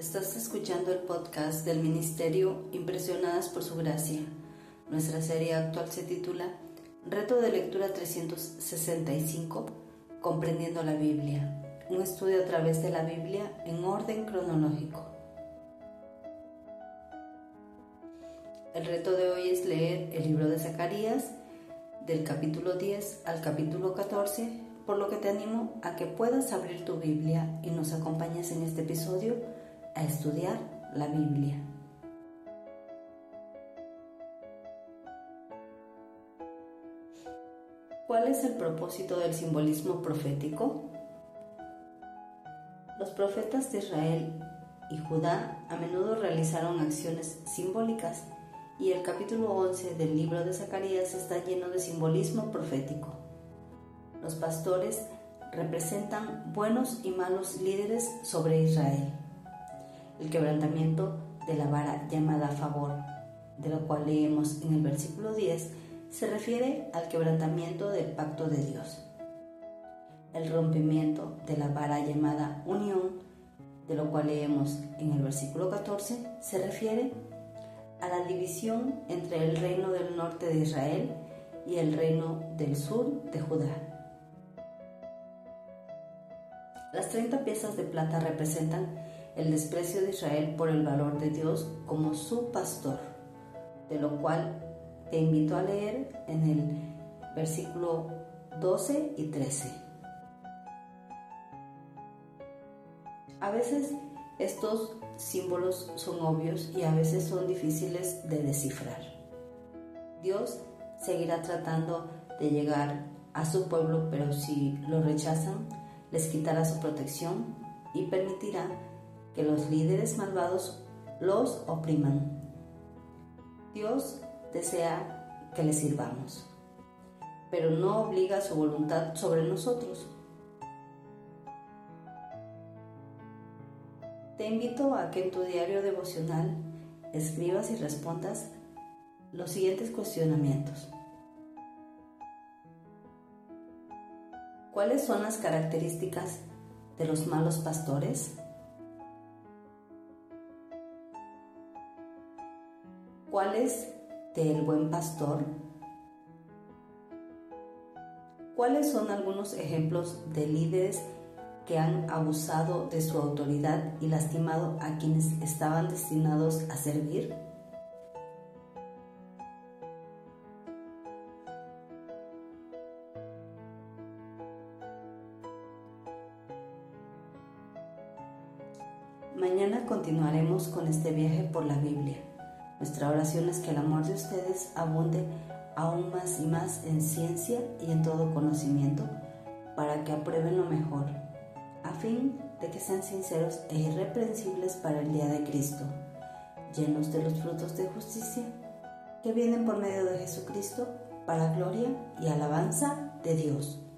Estás escuchando el podcast del Ministerio Impresionadas por Su Gracia. Nuestra serie actual se titula Reto de Lectura 365, Comprendiendo la Biblia. Un estudio a través de la Biblia en orden cronológico. El reto de hoy es leer el libro de Zacarías del capítulo 10 al capítulo 14, por lo que te animo a que puedas abrir tu Biblia y nos acompañes en este episodio a estudiar la Biblia. ¿Cuál es el propósito del simbolismo profético? Los profetas de Israel y Judá a menudo realizaron acciones simbólicas y el capítulo 11 del libro de Zacarías está lleno de simbolismo profético. Los pastores representan buenos y malos líderes sobre Israel el quebrantamiento de la vara llamada favor, de lo cual leemos en el versículo 10, se refiere al quebrantamiento del pacto de Dios. El rompimiento de la vara llamada unión, de lo cual leemos en el versículo 14, se refiere a la división entre el reino del norte de Israel y el reino del sur de Judá. Las 30 piezas de plata representan el desprecio de Israel por el valor de Dios como su pastor, de lo cual te invito a leer en el versículo 12 y 13. A veces estos símbolos son obvios y a veces son difíciles de descifrar. Dios seguirá tratando de llegar a su pueblo, pero si lo rechazan, les quitará su protección y permitirá que los líderes malvados los opriman. Dios desea que le sirvamos, pero no obliga su voluntad sobre nosotros. Te invito a que en tu diario devocional escribas y respondas los siguientes cuestionamientos. ¿Cuáles son las características de los malos pastores? ¿Cuáles del buen pastor? ¿Cuáles son algunos ejemplos de líderes que han abusado de su autoridad y lastimado a quienes estaban destinados a servir? Mañana continuaremos con este viaje por la Biblia. Nuestra oración es que el amor de ustedes abunde aún más y más en ciencia y en todo conocimiento para que aprueben lo mejor, a fin de que sean sinceros e irreprensibles para el día de Cristo, llenos de los frutos de justicia que vienen por medio de Jesucristo para gloria y alabanza de Dios.